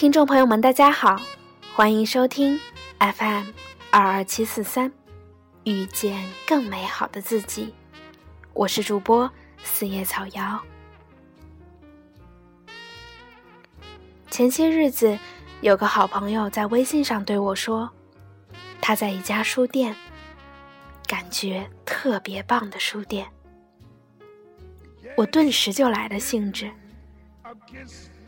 听众朋友们，大家好，欢迎收听 FM 二二七四三，遇见更美好的自己。我是主播四叶草瑶。前些日子，有个好朋友在微信上对我说，他在一家书店，感觉特别棒的书店。我顿时就来了兴致。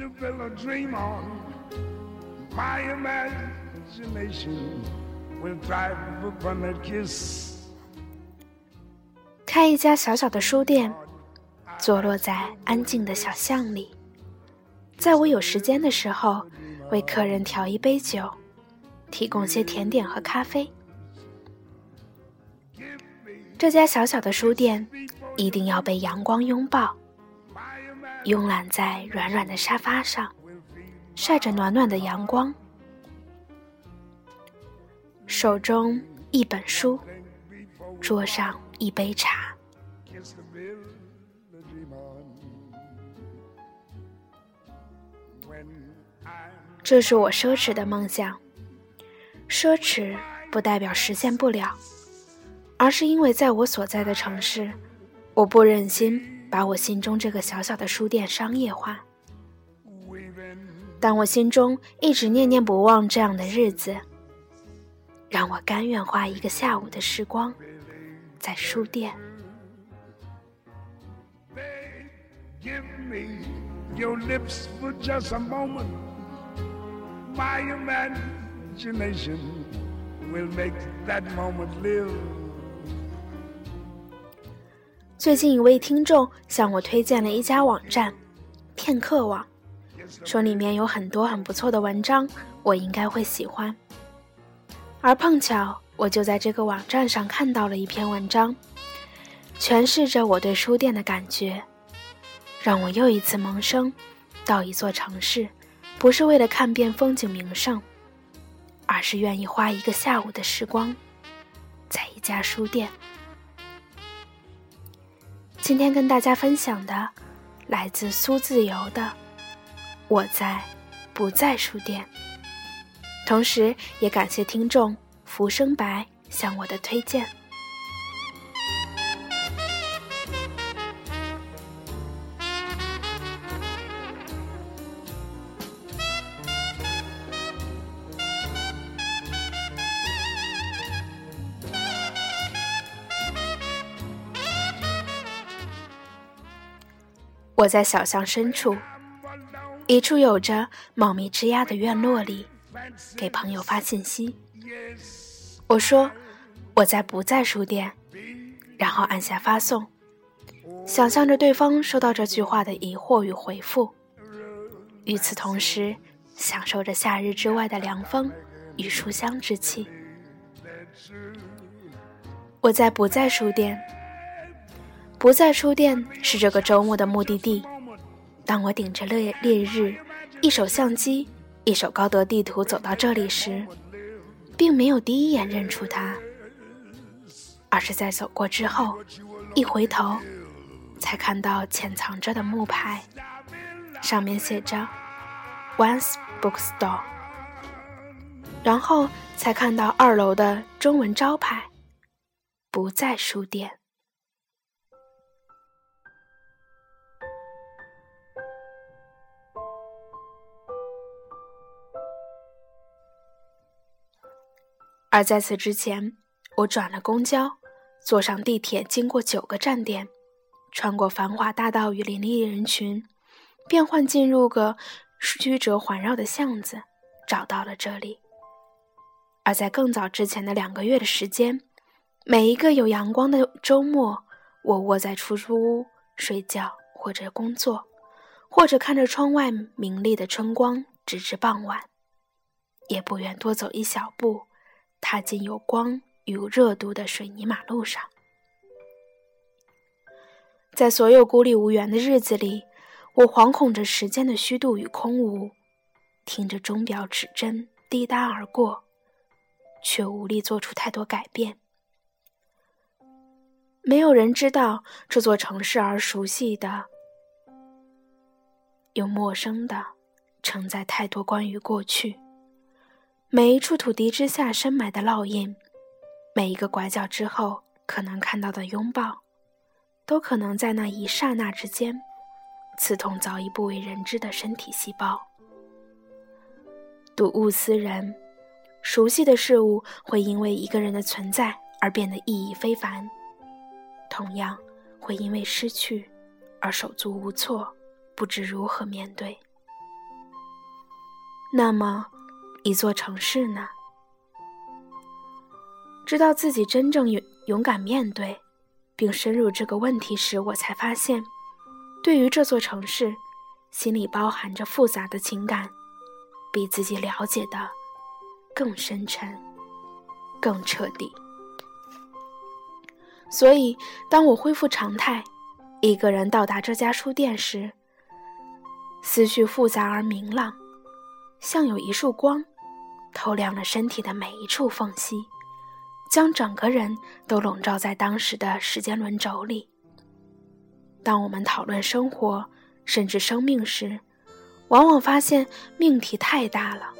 You build a dream on. My imagination will drive upon a kiss. 开一家小小的书店，坐落在安静的小巷里，在我有时间的时候，为客人调一杯酒，提供些甜点和咖啡。这家小小的书店一定要被阳光拥抱，慵懒在软软的沙发上，晒着暖暖的阳光。手中一本书，桌上一杯茶。这是我奢侈的梦想。奢侈不代表实现不了，而是因为在我所在的城市，我不忍心把我心中这个小小的书店商业化。但我心中一直念念不忘这样的日子。让我甘愿花一个下午的时光，在书店。最近一位听众向我推荐了一家网站——片刻网，说里面有很多很不错的文章，我应该会喜欢。而碰巧，我就在这个网站上看到了一篇文章，诠释着我对书店的感觉，让我又一次萌生，到一座城市，不是为了看遍风景名胜，而是愿意花一个下午的时光，在一家书店。今天跟大家分享的，来自苏自由的《我在不在书店》。同时，也感谢听众浮生白向我的推荐。我在小巷深处，一处有着茂密枝桠的院落里。给朋友发信息，我说我在不在书店，然后按下发送，想象着对方收到这句话的疑惑与回复。与此同时，享受着夏日之外的凉风与书香之气。我在不在书店，不在书店是这个周末的目的地。当我顶着烈烈日，一手相机。一手高德地图走到这里时，并没有第一眼认出他，而是在走过之后，一回头，才看到潜藏着的木牌，上面写着 “Once Bookstore”，然后才看到二楼的中文招牌“不在书店”。而在此之前，我转了公交，坐上地铁，经过九个站点，穿过繁华大道与林立人群，变换进入个曲折环绕的巷子，找到了这里。而在更早之前的两个月的时间，每一个有阳光的周末，我窝在出租屋睡觉，或者工作，或者看着窗外明丽的春光，直至傍晚，也不愿多走一小步。踏进有光与热度的水泥马路上，在所有孤立无援的日子里，我惶恐着时间的虚度与空无，听着钟表指针滴答而过，却无力做出太多改变。没有人知道这座城市而熟悉的，又陌生的承载太多关于过去。每一处土地之下深埋的烙印，每一个拐角之后可能看到的拥抱，都可能在那一刹那之间，刺痛早已不为人知的身体细胞。睹物思人，熟悉的事物会因为一个人的存在而变得意义非凡，同样会因为失去而手足无措，不知如何面对。那么，一座城市呢？知道自己真正勇勇敢面对，并深入这个问题时，我才发现，对于这座城市，心里包含着复杂的情感。比自己了解的更深沉、更彻底。所以，当我恢复常态，一个人到达这家书店时，思绪复杂而明朗，像有一束光，透亮了身体的每一处缝隙，将整个人都笼罩在当时的时间轮轴里。当我们讨论生活，甚至生命时，往往发现命题太大了，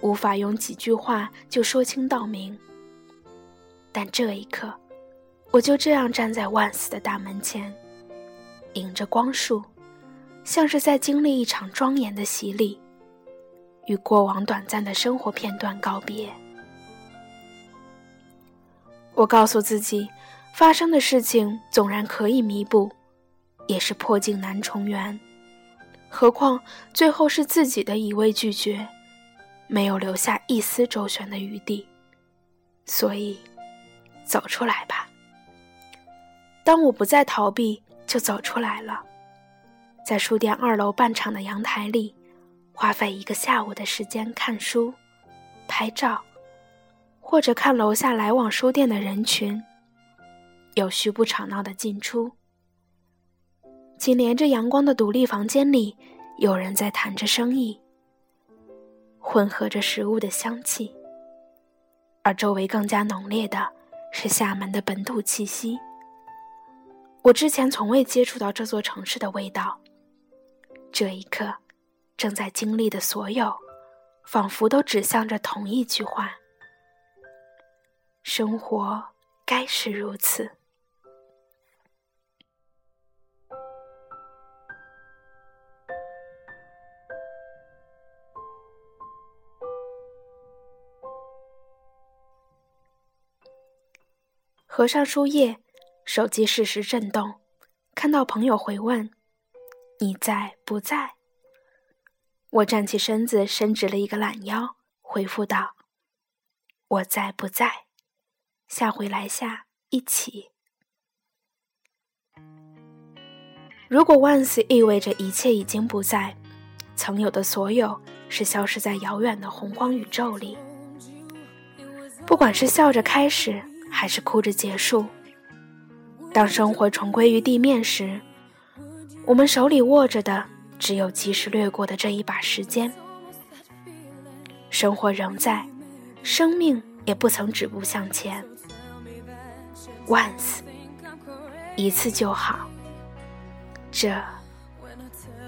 无法用几句话就说清道明。但这一刻，我就这样站在万死的大门前，迎着光束，像是在经历一场庄严的洗礼，与过往短暂的生活片段告别。我告诉自己，发生的事情纵然可以弥补，也是破镜难重圆。何况最后是自己的一味拒绝，没有留下一丝周旋的余地，所以走出来吧。当我不再逃避，就走出来了，在书店二楼半场的阳台里，花费一个下午的时间看书、拍照，或者看楼下来往书店的人群，有序不吵闹的进出。紧连着阳光的独立房间里，有人在谈着生意，混合着食物的香气，而周围更加浓烈的是厦门的本土气息。我之前从未接触到这座城市的味道，这一刻，正在经历的所有，仿佛都指向着同一句话：生活该是如此。合上书页，手机适时震动，看到朋友回问：“你在不在？”我站起身子，伸直了一个懒腰，回复道：“我在不在？下回来下一起。”如果万死意味着一切已经不在，曾有的所有是消失在遥远的洪荒宇宙里。不管是笑着开始。还是哭着结束。当生活重归于地面时，我们手里握着的只有及时掠过的这一把时间。生活仍在，生命也不曾止步向前。Once，一次就好，这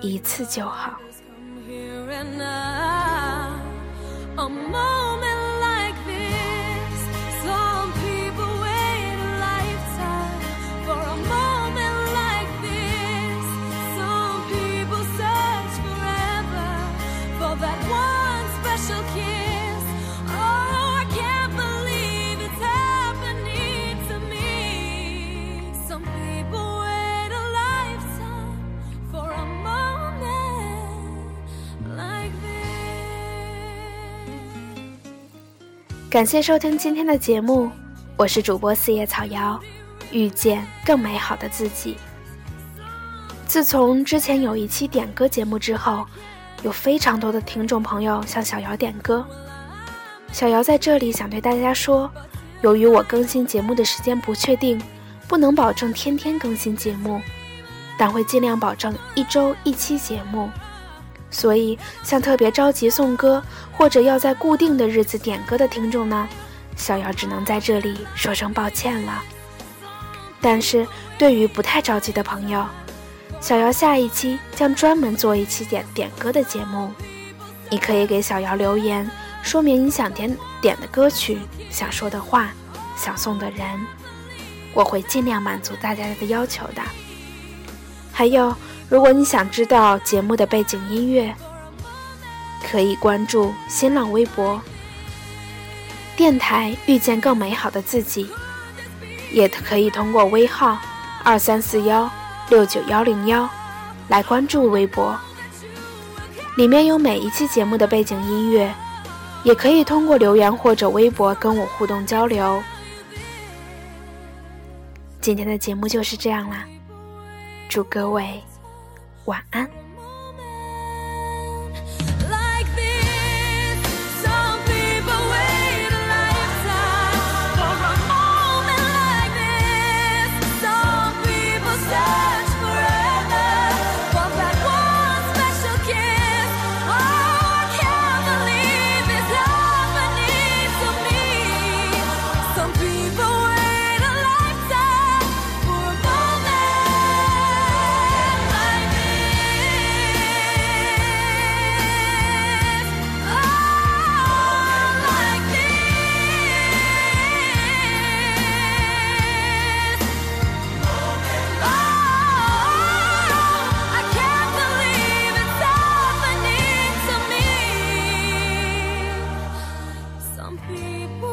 一次就好。感谢收听今天的节目，我是主播四叶草瑶，遇见更美好的自己。自从之前有一期点歌节目之后，有非常多的听众朋友向小瑶点歌。小瑶在这里想对大家说，由于我更新节目的时间不确定，不能保证天天更新节目，但会尽量保证一周一期节目。所以，像特别着急送歌或者要在固定的日子点歌的听众呢，小姚只能在这里说声抱歉了。但是对于不太着急的朋友，小姚下一期将专门做一期点点歌的节目，你可以给小姚留言，说明你想点点的歌曲、想说的话、想送的人，我会尽量满足大家的要求的。还有，如果你想知道节目的背景音乐，可以关注新浪微博“电台遇见更美好的自己”，也可以通过微号二三四幺六九幺零幺来关注微博。里面有每一期节目的背景音乐，也可以通过留言或者微博跟我互动交流。今天的节目就是这样啦，祝各位晚安。people